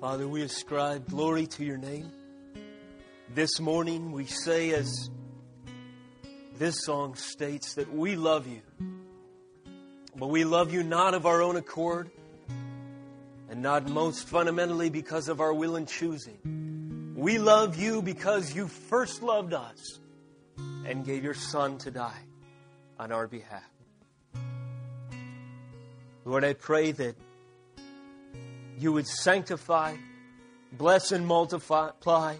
Father, we ascribe glory to your name. This morning we say, as this song states, that we love you. But we love you not of our own accord, and not most fundamentally because of our will and choosing. We love you because you first loved us and gave your Son to die on our behalf. Lord, I pray that you would sanctify, bless, and multiply,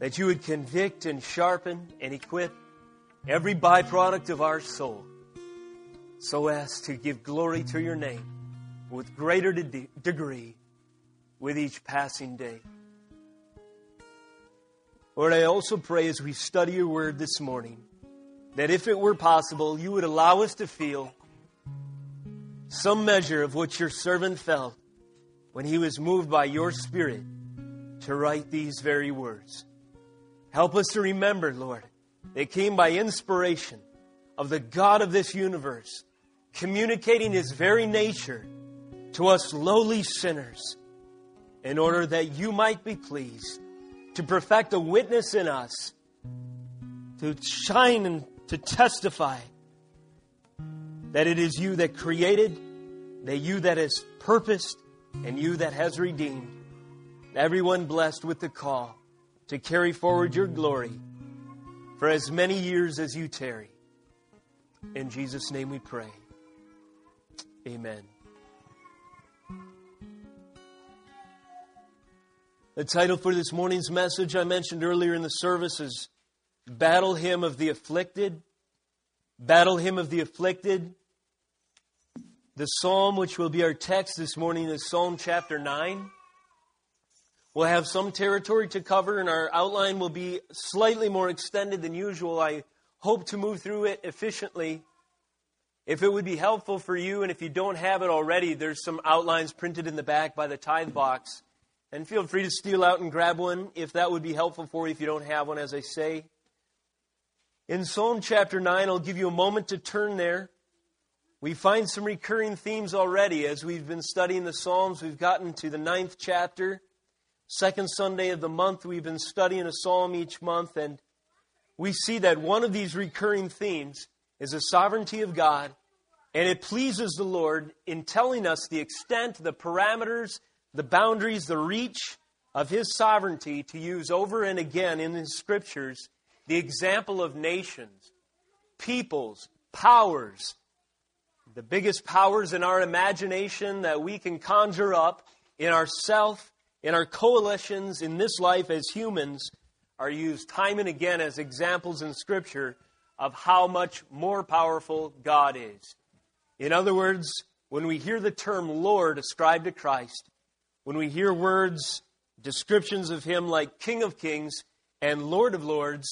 that you would convict and sharpen and equip every byproduct of our soul so as to give glory to your name with greater de- degree with each passing day. Lord, I also pray as we study your word this morning that if it were possible, you would allow us to feel some measure of what your servant felt when he was moved by your Spirit to write these very words. Help us to remember, Lord, they came by inspiration of the God of this universe, communicating his very nature to us lowly sinners, in order that you might be pleased to perfect a witness in us, to shine and to testify that it is you that created, that you that has purposed, and you that has redeemed. Everyone blessed with the call to carry forward your glory for as many years as you tarry. In Jesus' name we pray. Amen. The title for this morning's message I mentioned earlier in the service is Battle Hymn of the Afflicted. Battle Hymn of the Afflicted. The psalm which will be our text this morning is Psalm chapter 9. We'll have some territory to cover, and our outline will be slightly more extended than usual. I hope to move through it efficiently. If it would be helpful for you, and if you don't have it already, there's some outlines printed in the back by the tithe box. And feel free to steal out and grab one if that would be helpful for you if you don't have one, as I say. In Psalm chapter 9, I'll give you a moment to turn there. We find some recurring themes already as we've been studying the Psalms. We've gotten to the ninth chapter. Second Sunday of the month, we've been studying a psalm each month, and we see that one of these recurring themes is the sovereignty of God, and it pleases the Lord in telling us the extent, the parameters, the boundaries, the reach of his sovereignty to use over and again in the scriptures the example of nations, peoples, powers, the biggest powers in our imagination that we can conjure up in ourself, in our coalitions, in this life as humans, are used time and again as examples in Scripture of how much more powerful God is. In other words, when we hear the term Lord ascribed to Christ, when we hear words, descriptions of him like King of Kings and Lord of Lords,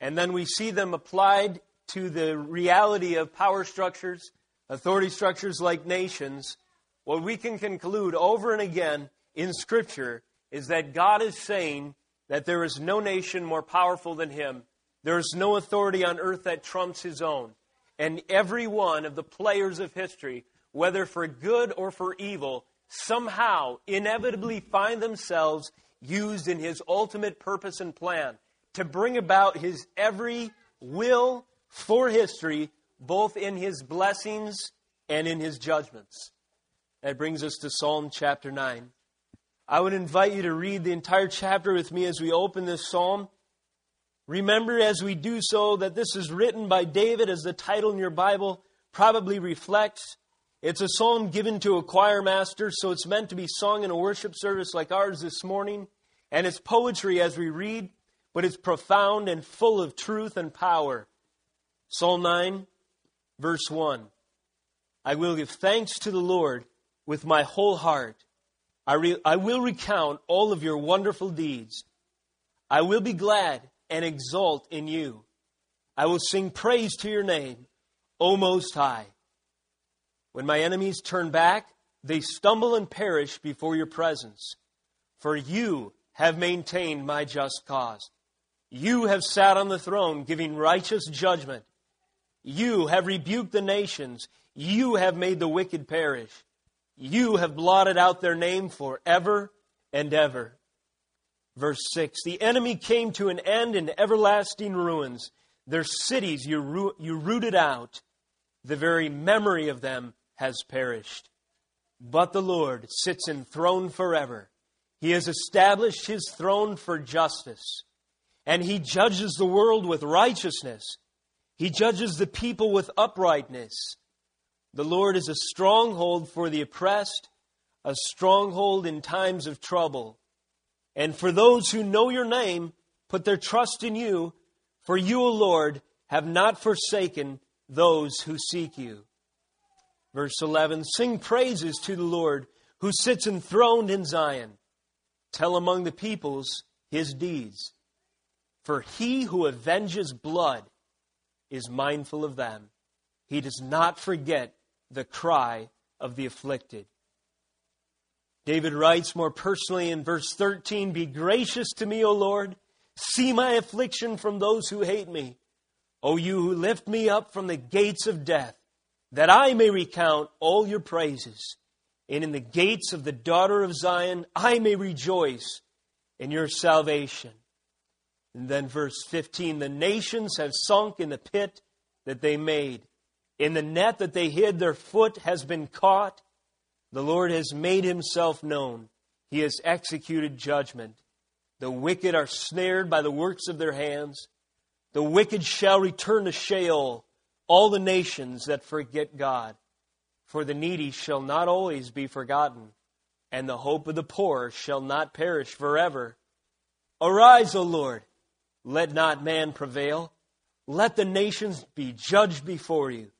and then we see them applied to the reality of power structures, authority structures like nations, what we can conclude over and again in Scripture is that God is saying that there is no nation more powerful than Him. There is no authority on earth that trumps His own. And every one of the players of history, whether for good or for evil, somehow inevitably find themselves used in his ultimate purpose and plan to bring about his every will for history, both in his blessings and in his judgments. That brings us to Psalm chapter 9. I would invite you to read the entire chapter with me as we open this psalm. Remember as we do so that this is written by David, as the title in your Bible probably reflects. It's a psalm given to a choir master, so it's meant to be sung in a worship service like ours this morning. And it's poetry as we read, but it's profound and full of truth and power. Psalm 9, verse 1. I will give thanks to the Lord with my whole heart. I, re- I will recount all of your wonderful deeds. I will be glad and exult in you. I will sing praise to your name, O Most High. When my enemies turn back, they stumble and perish before your presence. For you have maintained my just cause. You have sat on the throne giving righteous judgment. You have rebuked the nations. You have made the wicked perish. You have blotted out their name forever and ever. Verse 6 The enemy came to an end in everlasting ruins. Their cities you, you rooted out. The very memory of them has perished. But the Lord sits enthroned forever. He has established his throne for justice, and he judges the world with righteousness. He judges the people with uprightness. The Lord is a stronghold for the oppressed, a stronghold in times of trouble. And for those who know your name, put their trust in you, for you, O Lord, have not forsaken those who seek you. Verse 11 Sing praises to the Lord who sits enthroned in Zion. Tell among the peoples his deeds. For he who avenges blood is mindful of them. He does not forget the cry of the afflicted. David writes more personally in verse 13 Be gracious to me, O Lord. See my affliction from those who hate me. O you who lift me up from the gates of death that I may recount all your praises. And in the gates of the daughter of Zion, I may rejoice in your salvation. And then verse 15 the nations have sunk in the pit that they made. In the net that they hid, their foot has been caught. The Lord has made himself known. He has executed judgment. The wicked are snared by the works of their hands. The wicked shall return to Sheol all the nations that forget God. For the needy shall not always be forgotten, and the hope of the poor shall not perish forever. Arise, O Lord, let not man prevail. Let the nations be judged before you.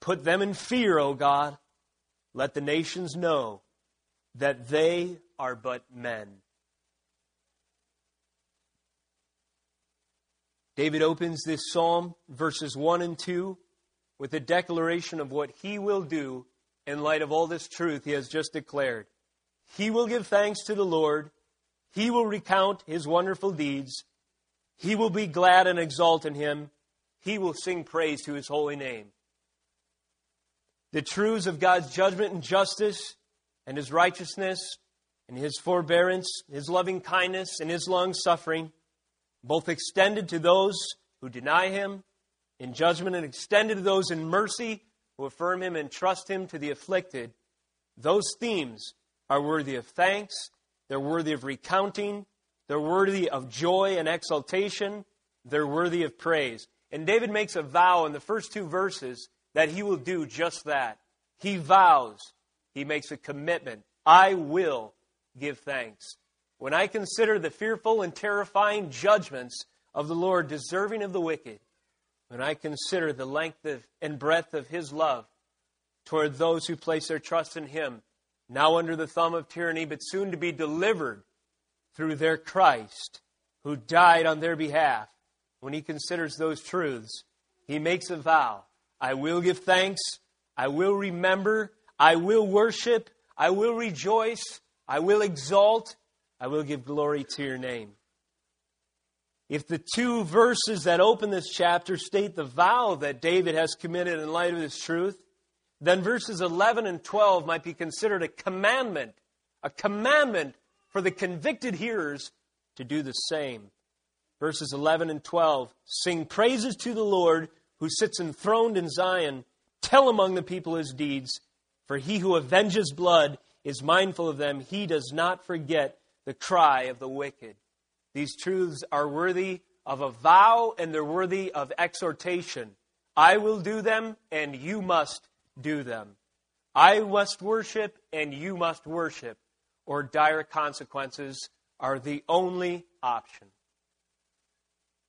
Put them in fear, O God. Let the nations know that they are but men. David opens this psalm, verses 1 and 2, with a declaration of what he will do in light of all this truth he has just declared. He will give thanks to the Lord. He will recount his wonderful deeds. He will be glad and exult in him. He will sing praise to his holy name. The truths of God's judgment and justice and his righteousness and his forbearance, his loving kindness and his long suffering both extended to those who deny him in judgment and extended to those in mercy who affirm him and trust him to the afflicted, those themes are worthy of thanks, they're worthy of recounting, they're worthy of joy and exultation, they're worthy of praise. And David makes a vow in the first two verses that he will do just that. He vows, he makes a commitment I will give thanks. When I consider the fearful and terrifying judgments of the Lord deserving of the wicked, when I consider the length of, and breadth of His love toward those who place their trust in Him, now under the thumb of tyranny, but soon to be delivered through their Christ, who died on their behalf, when he considers those truths, he makes a vow. I will give thanks, I will remember, I will worship, I will rejoice, I will exalt, I will give glory to your name. If the two verses that open this chapter state the vow that David has committed in light of this truth, then verses 11 and 12 might be considered a commandment, a commandment for the convicted hearers to do the same. Verses 11 and 12 Sing praises to the Lord who sits enthroned in Zion. Tell among the people his deeds, for he who avenges blood is mindful of them. He does not forget the cry of the wicked. These truths are worthy of a vow and they're worthy of exhortation. I will do them and you must do them. I must worship and you must worship, or dire consequences are the only option.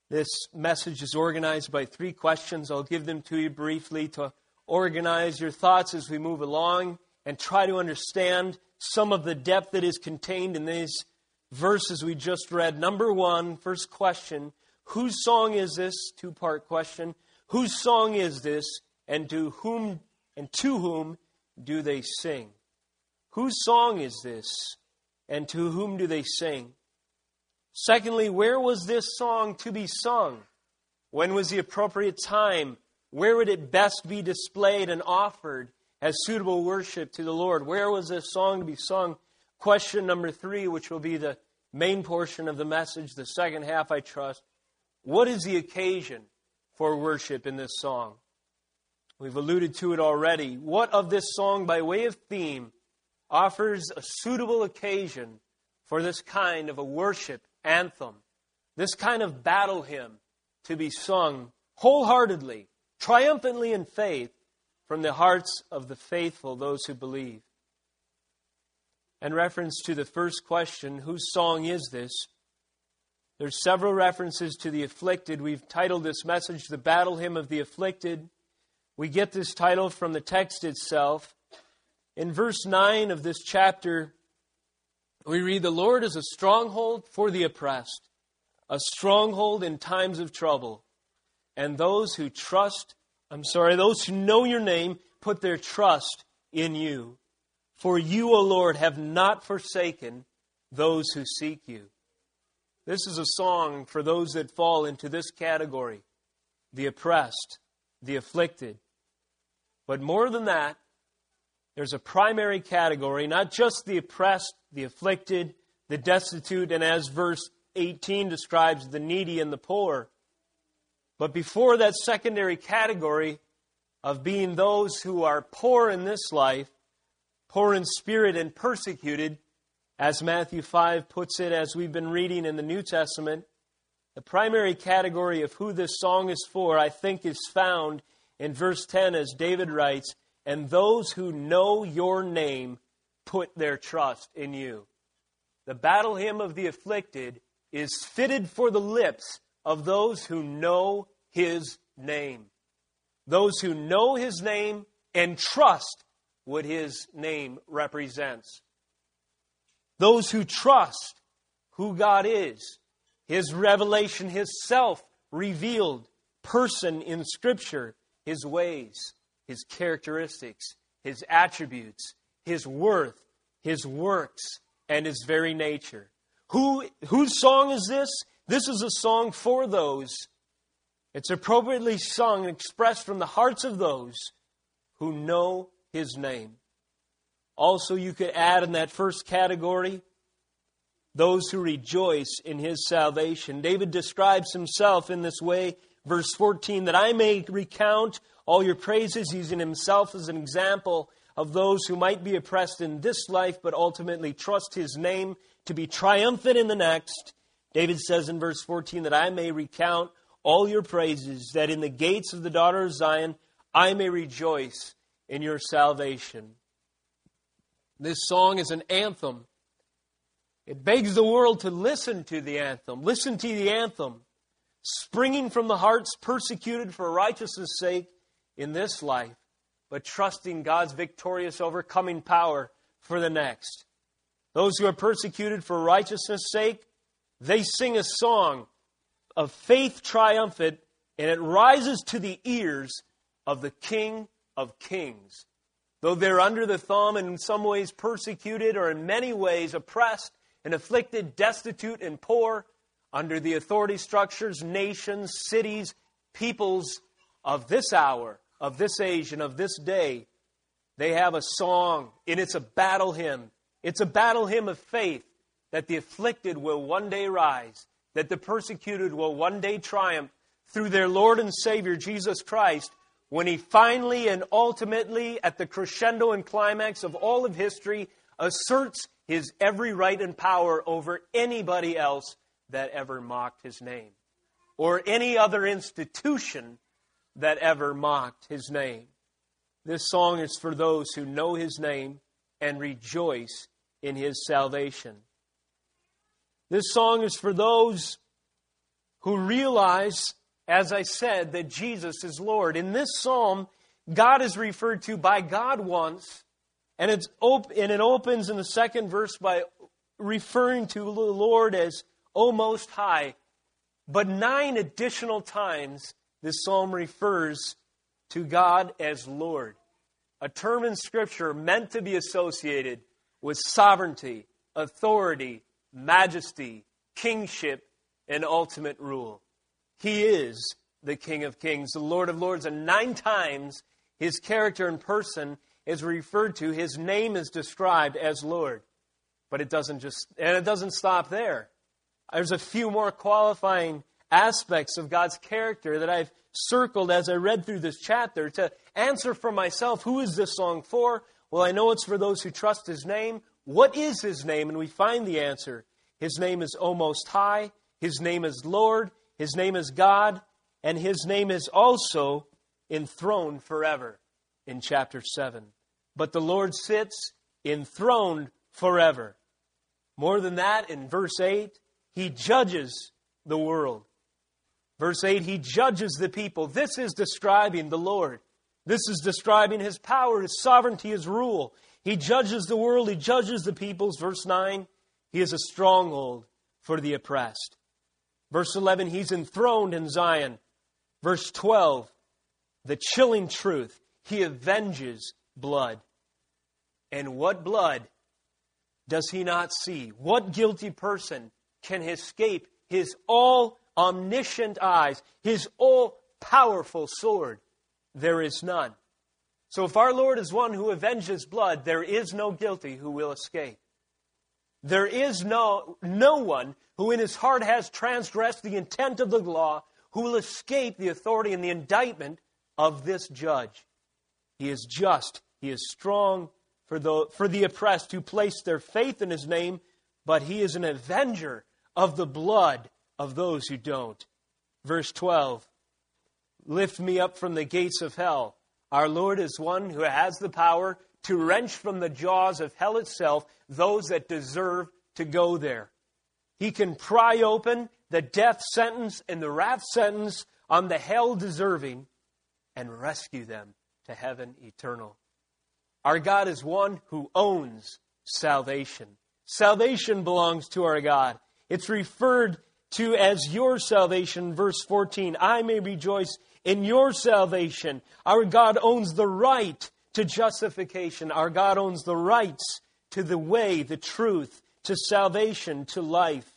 This message is organized by three questions. I'll give them to you briefly to organize your thoughts as we move along and try to understand some of the depth that is contained in these verses we just read. Number one, first question Whose song is this? Two part question. Whose song is this? And to whom and to whom do they sing? Whose song is this? And to whom do they sing? Secondly, where was this song to be sung? When was the appropriate time? Where would it best be displayed and offered? as suitable worship to the Lord. Where was this song to be sung? Question number three, which will be the main portion of the message, the second half, I trust. What is the occasion for worship in this song? We've alluded to it already. What of this song, by way of theme, offers a suitable occasion for this kind of a worship anthem, this kind of battle hymn to be sung wholeheartedly, triumphantly in faith from the hearts of the faithful, those who believe? In reference to the first question, whose song is this? There's several references to the afflicted. We've titled this message The Battle Hymn of the Afflicted. We get this title from the text itself. In verse 9 of this chapter, we read, The Lord is a stronghold for the oppressed, a stronghold in times of trouble. And those who trust, I'm sorry, those who know your name put their trust in you. For you, O Lord, have not forsaken those who seek you. This is a song for those that fall into this category the oppressed, the afflicted. But more than that, there's a primary category, not just the oppressed, the afflicted, the destitute, and as verse 18 describes, the needy and the poor. But before that secondary category of being those who are poor in this life, poor in spirit and persecuted, as Matthew 5 puts it, as we've been reading in the New Testament. The primary category of who this song is for, I think, is found in verse 10 as David writes, And those who know your name put their trust in you. The battle hymn of the afflicted is fitted for the lips of those who know his name. Those who know his name and trust what his name represents. Those who trust who God is, his revelation, his self revealed person in Scripture, his ways, his characteristics, his attributes, his worth, his works, and his very nature. Who, whose song is this? This is a song for those. It's appropriately sung and expressed from the hearts of those who know his name. Also, you could add in that first category those who rejoice in his salvation. David describes himself in this way, verse 14, that I may recount all your praises, using himself as an example of those who might be oppressed in this life, but ultimately trust his name to be triumphant in the next. David says in verse 14 that I may recount all your praises, that in the gates of the daughter of Zion I may rejoice in your salvation. This song is an anthem. It begs the world to listen to the anthem. Listen to the anthem, springing from the hearts persecuted for righteousness' sake in this life, but trusting God's victorious overcoming power for the next. Those who are persecuted for righteousness' sake, they sing a song of faith triumphant, and it rises to the ears of the King of kings. Though they're under the thumb and in some ways persecuted or in many ways oppressed and afflicted, destitute and poor, under the authority structures, nations, cities, peoples of this hour, of this age, and of this day, they have a song, and it's a battle hymn. It's a battle hymn of faith that the afflicted will one day rise, that the persecuted will one day triumph through their Lord and Savior Jesus Christ, when he finally and ultimately, at the crescendo and climax of all of history, asserts his every right and power over anybody else that ever mocked his name, or any other institution that ever mocked his name. This song is for those who know his name and rejoice in his salvation. This song is for those who realize as I said, that Jesus is Lord. In this psalm, God is referred to by God once, and, it's op- and it opens in the second verse by referring to the Lord as O Most High. But nine additional times, this psalm refers to God as Lord, a term in Scripture meant to be associated with sovereignty, authority, majesty, kingship, and ultimate rule. He is the King of Kings, the Lord of Lords, and nine times his character and person is referred to, his name is described as Lord. But it doesn't just, and it doesn't stop there. There's a few more qualifying aspects of God's character that I've circled as I read through this chapter to answer for myself who is this song for? Well, I know it's for those who trust His name. What is His name? And we find the answer. His name is O Most High, His name is Lord, His name is God, and His name is also enthroned forever in chapter 7. But the Lord sits enthroned forever. More than that, in verse 8, He judges the world. Verse 8, He judges the people. This is describing the Lord. This is describing his power, his sovereignty, his rule. He judges the world, he judges the peoples. Verse 9, he is a stronghold for the oppressed. Verse 11, he's enthroned in Zion. Verse 12, the chilling truth, he avenges blood. And what blood does he not see? What guilty person can escape his all omniscient eyes, his all powerful sword? there is none. So if our Lord is one who avenges blood, there is no guilty who will escape. There is no, no one who in his heart has transgressed the intent of the law who will escape the authority and the indictment of this judge. He is just, he is strong for the, for the oppressed who place their faith in his name, but he is an avenger of the blood of those who don't. Verse 12 Lift me up from the gates of hell. Our Lord is one who has the power to wrench from the jaws of hell itself those that deserve to go there. He can pry open the death sentence and the wrath sentence on the hell deserving and rescue them to heaven eternal. Our God is one who owns salvation. Salvation belongs to our God. It's referred to as your salvation, verse 14. I may rejoice in your salvation. Our God owns the right to justification. Our God owns the rights to the way, the truth, to salvation, to life.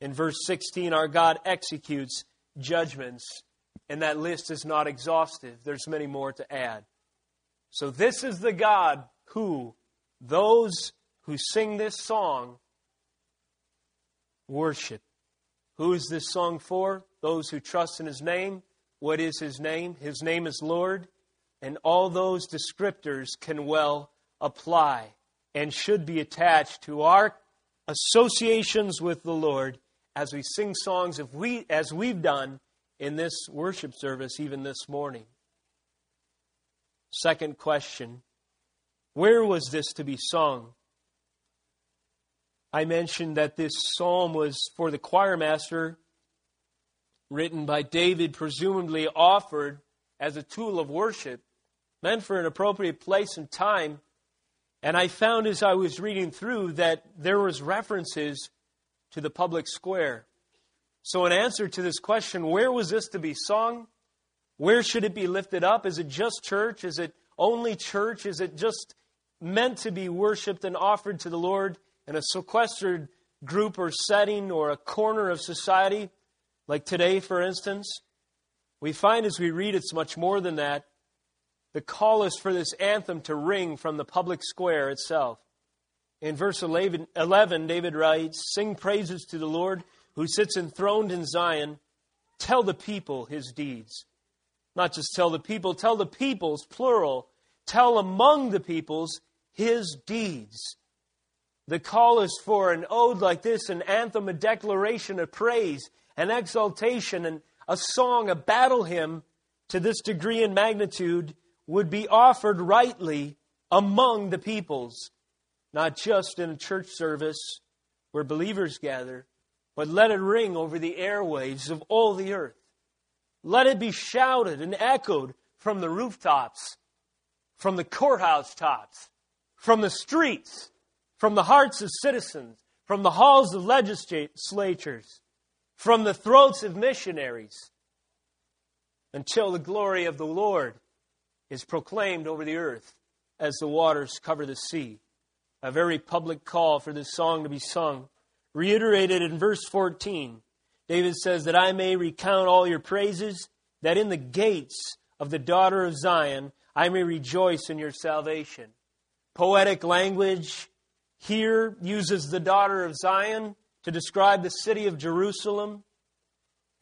In verse 16, our God executes judgments, and that list is not exhaustive. There's many more to add. So, this is the God who those who sing this song worship. Who is this song for? Those who trust in His name, what is his name? His name is Lord, and all those descriptors can well apply and should be attached to our associations with the Lord as we sing songs if we, as we've done in this worship service even this morning. Second question Where was this to be sung? I mentioned that this psalm was for the choir master written by David, presumably offered as a tool of worship, meant for an appropriate place and time. And I found as I was reading through that there was references to the public square. So in answer to this question, where was this to be sung? Where should it be lifted up? Is it just church? Is it only church? Is it just meant to be worshiped and offered to the Lord in a sequestered group or setting or a corner of society? Like today, for instance, we find as we read it's much more than that. The call is for this anthem to ring from the public square itself. In verse 11, David writes, Sing praises to the Lord who sits enthroned in Zion. Tell the people his deeds. Not just tell the people, tell the peoples, plural. Tell among the peoples his deeds. The call is for an ode like this, an anthem, a declaration of praise an exaltation and a song, a battle hymn to this degree and magnitude would be offered rightly among the peoples, not just in a church service where believers gather, but let it ring over the airwaves of all the earth. Let it be shouted and echoed from the rooftops, from the courthouse tops, from the streets, from the hearts of citizens, from the halls of legislatures, from the throats of missionaries until the glory of the Lord is proclaimed over the earth as the waters cover the sea. A very public call for this song to be sung. Reiterated in verse 14, David says, That I may recount all your praises, that in the gates of the daughter of Zion I may rejoice in your salvation. Poetic language here uses the daughter of Zion to describe the city of Jerusalem.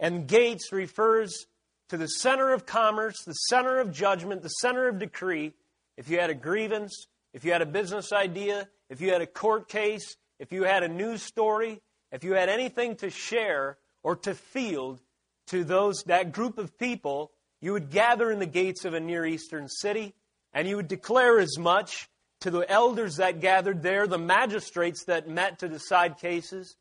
And gates refers to the center of commerce, the center of judgment, the center of decree. If you had a grievance, if you had a business idea, if you had a court case, if you had a news story, if you had anything to share or to field to those that group of people, you would gather in the gates of a Near Eastern city, and you would declare as much to the elders that gathered there, the magistrates that met to decide cases.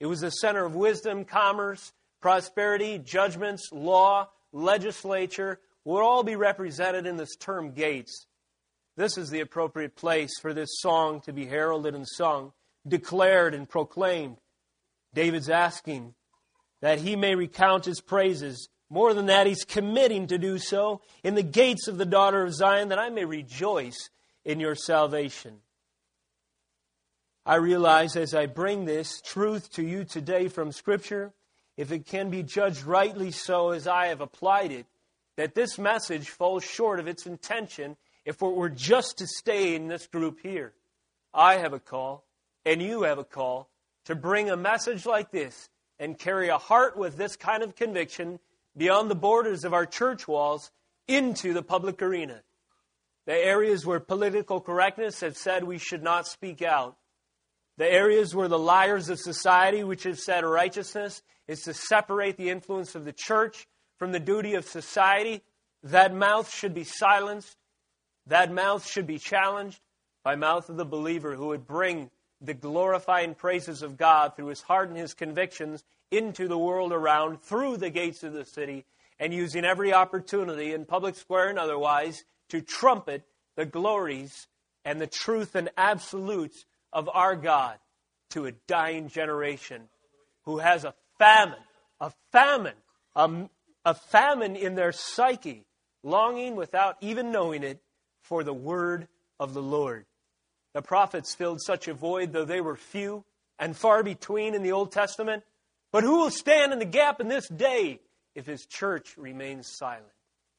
It was a center of wisdom, commerce, prosperity, judgments, law, legislature, would all be represented in this term gates. This is the appropriate place for this song to be heralded and sung, declared and proclaimed. David's asking that he may recount his praises more than that, he's committing to do so in the gates of the daughter of Zion, that I may rejoice in your salvation. I realize as I bring this truth to you today from Scripture, if it can be judged rightly so as I have applied it, that this message falls short of its intention if it were just to stay in this group here. I have a call, and you have a call, to bring a message like this and carry a heart with this kind of conviction beyond the borders of our church walls into the public arena. The areas where political correctness has said we should not speak out. The areas where the liars of society, which have said righteousness is to separate the influence of the church from the duty of society, that mouth should be silenced. That mouth should be challenged by mouth of the believer who would bring the glorifying praises of God through his heart and his convictions into the world around through the gates of the city and using every opportunity in public square and otherwise to trumpet the glories and the truth and absolutes of our God to a dying generation who has a famine, a famine, a, a famine in their psyche, longing without even knowing it for the word of the Lord. The prophets filled such a void, though they were few and far between in the Old Testament. But who will stand in the gap in this day if his church remains silent,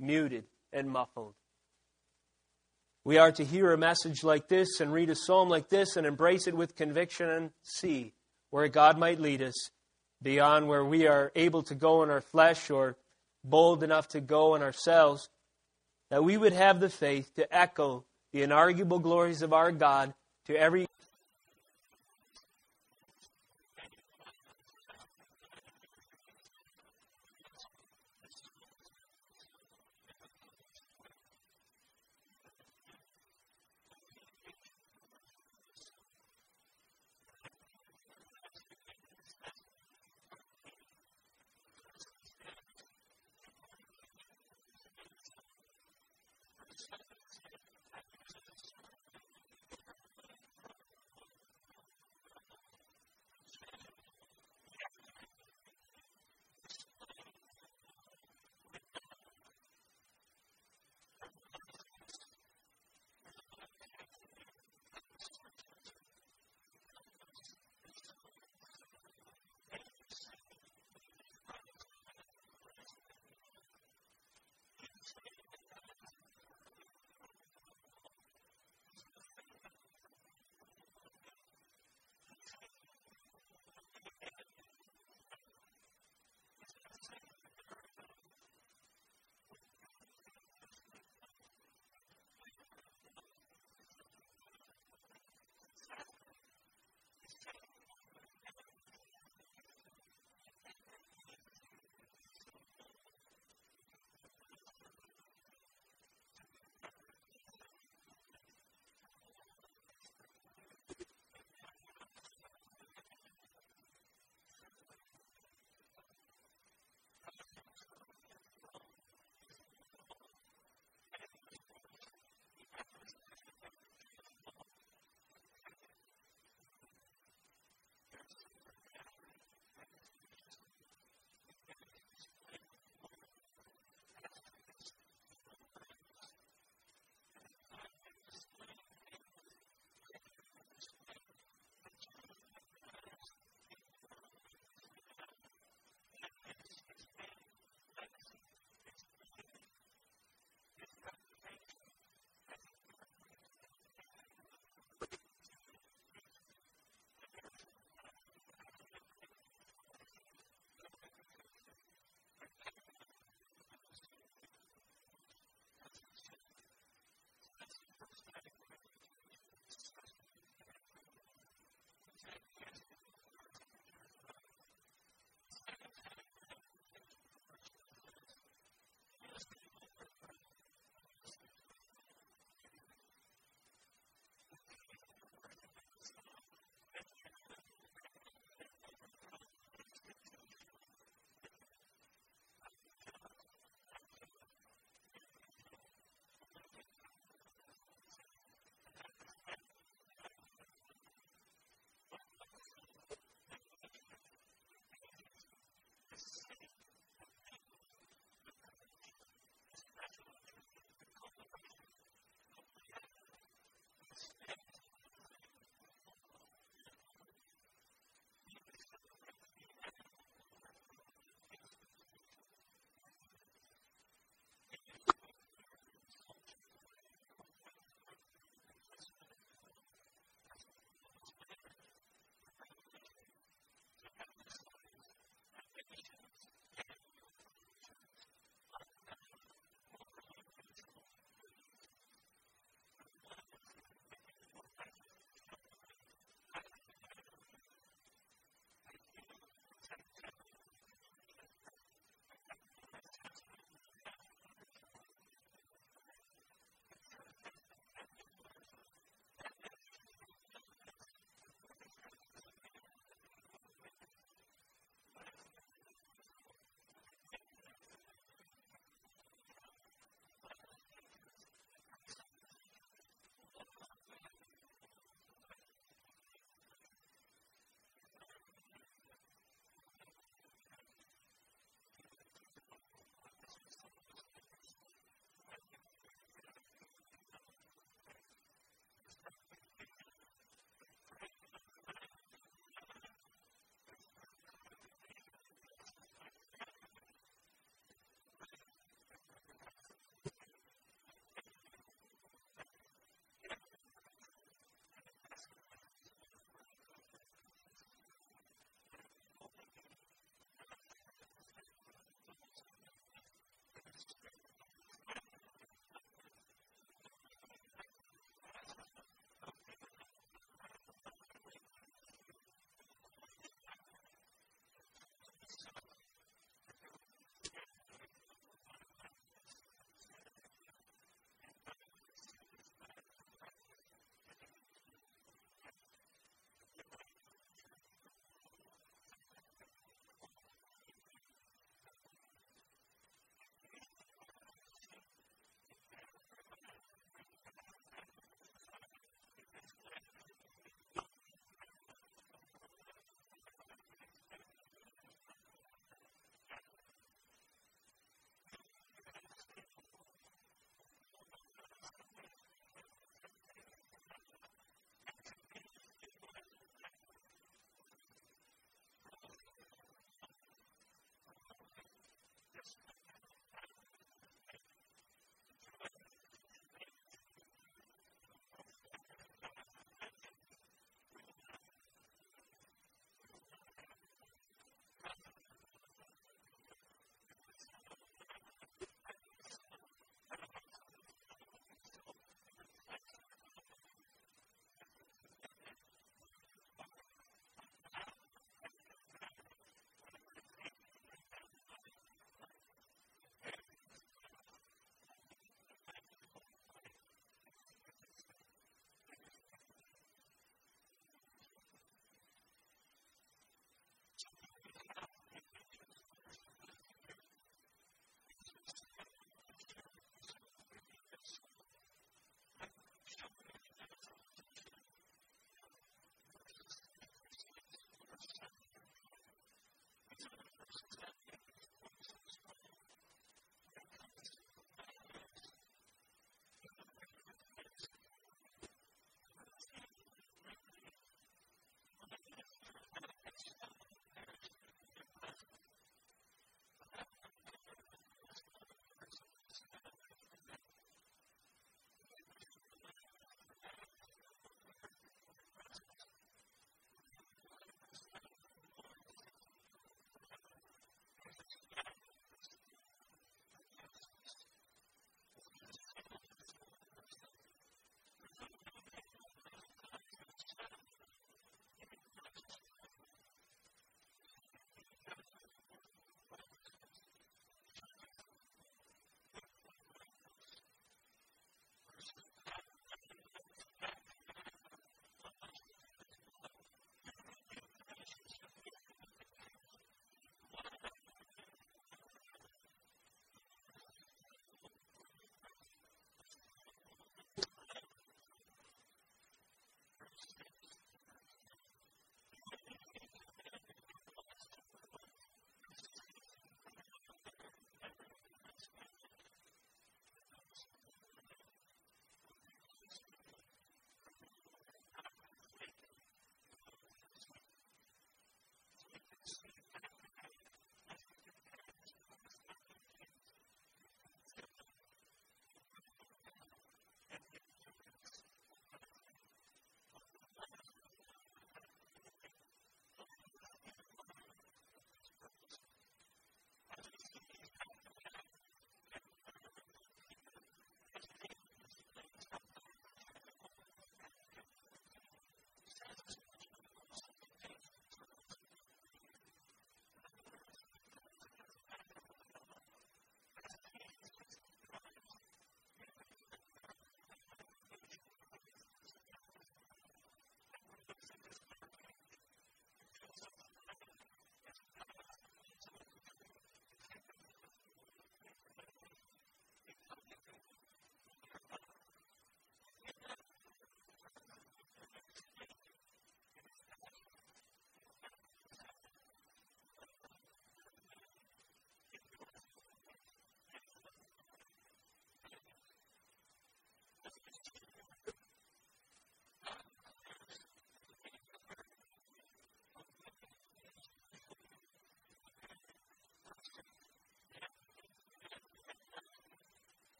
muted, and muffled? We are to hear a message like this and read a psalm like this and embrace it with conviction and see where God might lead us beyond where we are able to go in our flesh or bold enough to go in ourselves. That we would have the faith to echo the inarguable glories of our God to every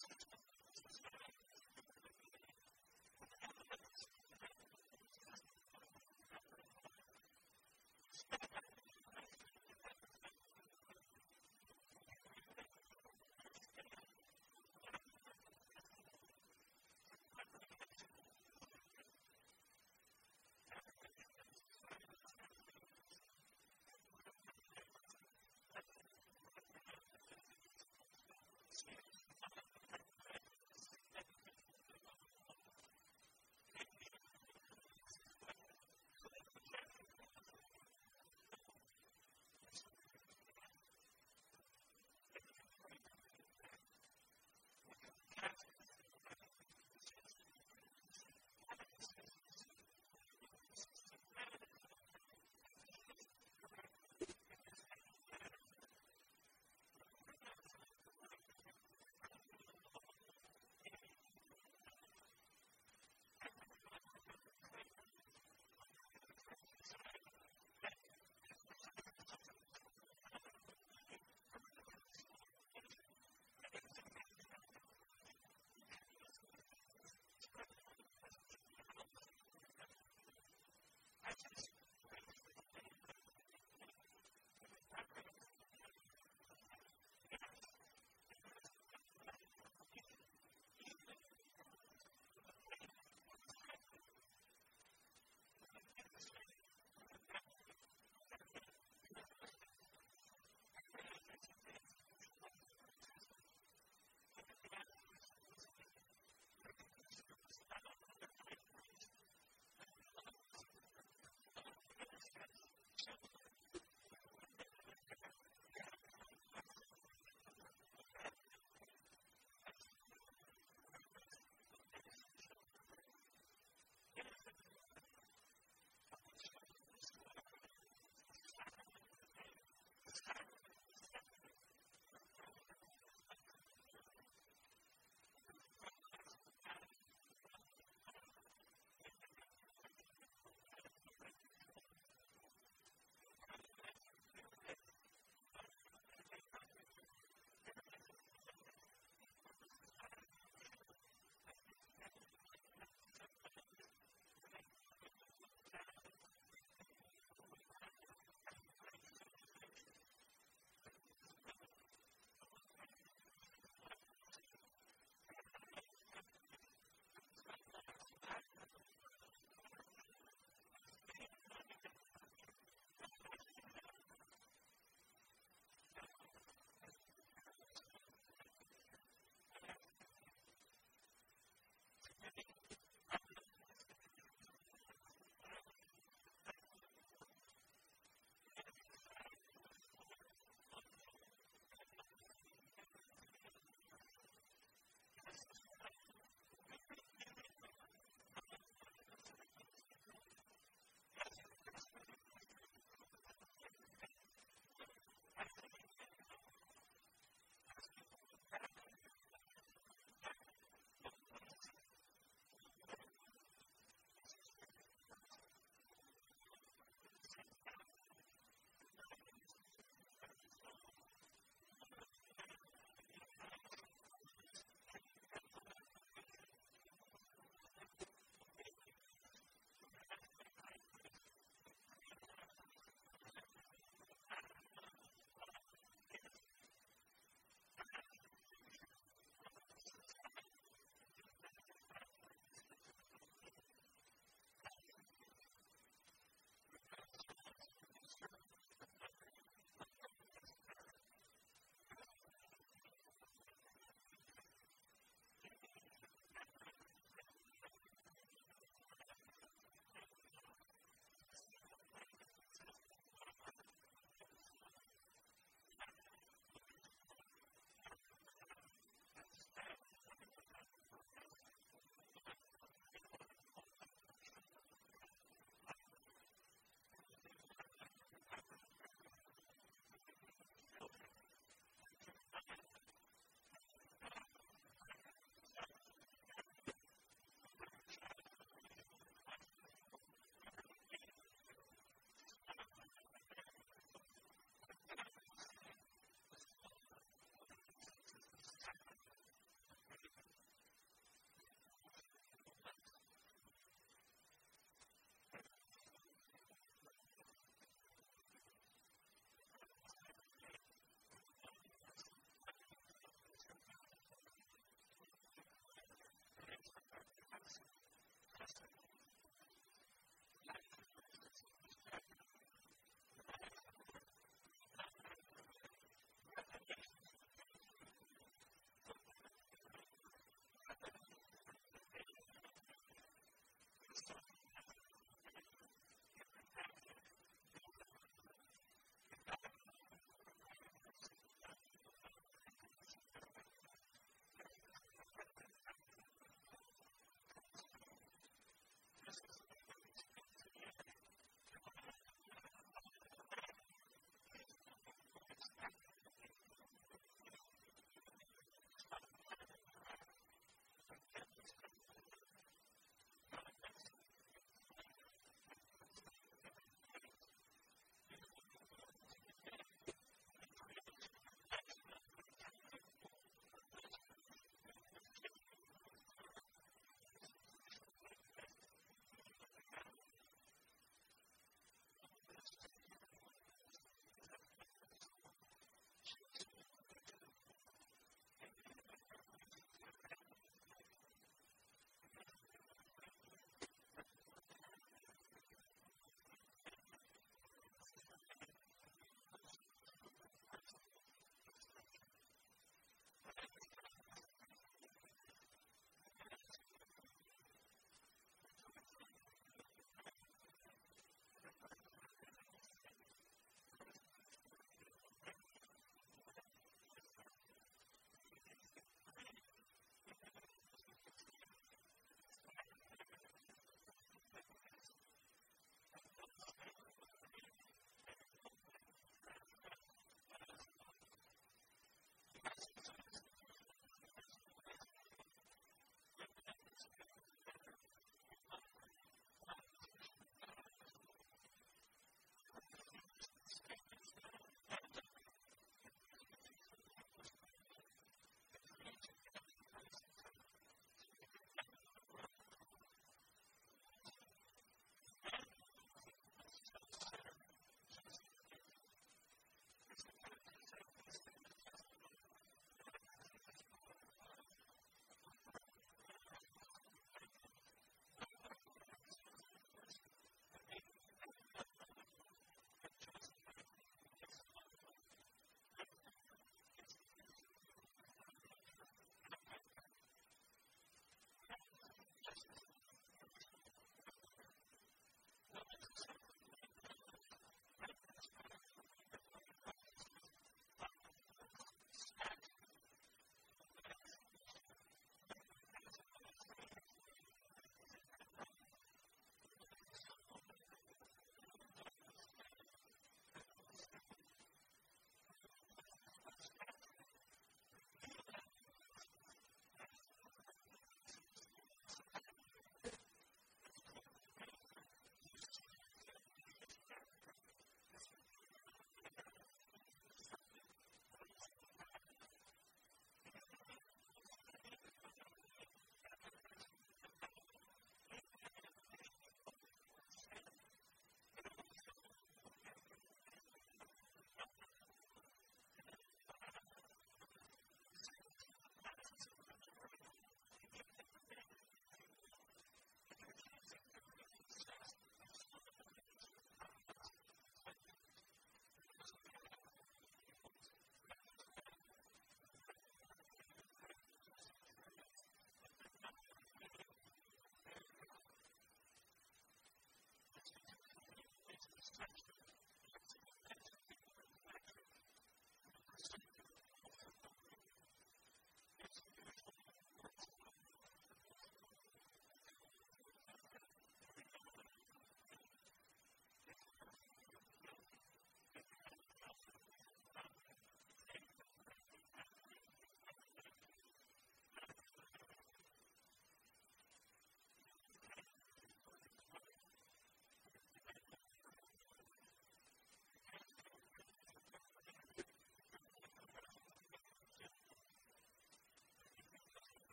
Thank you.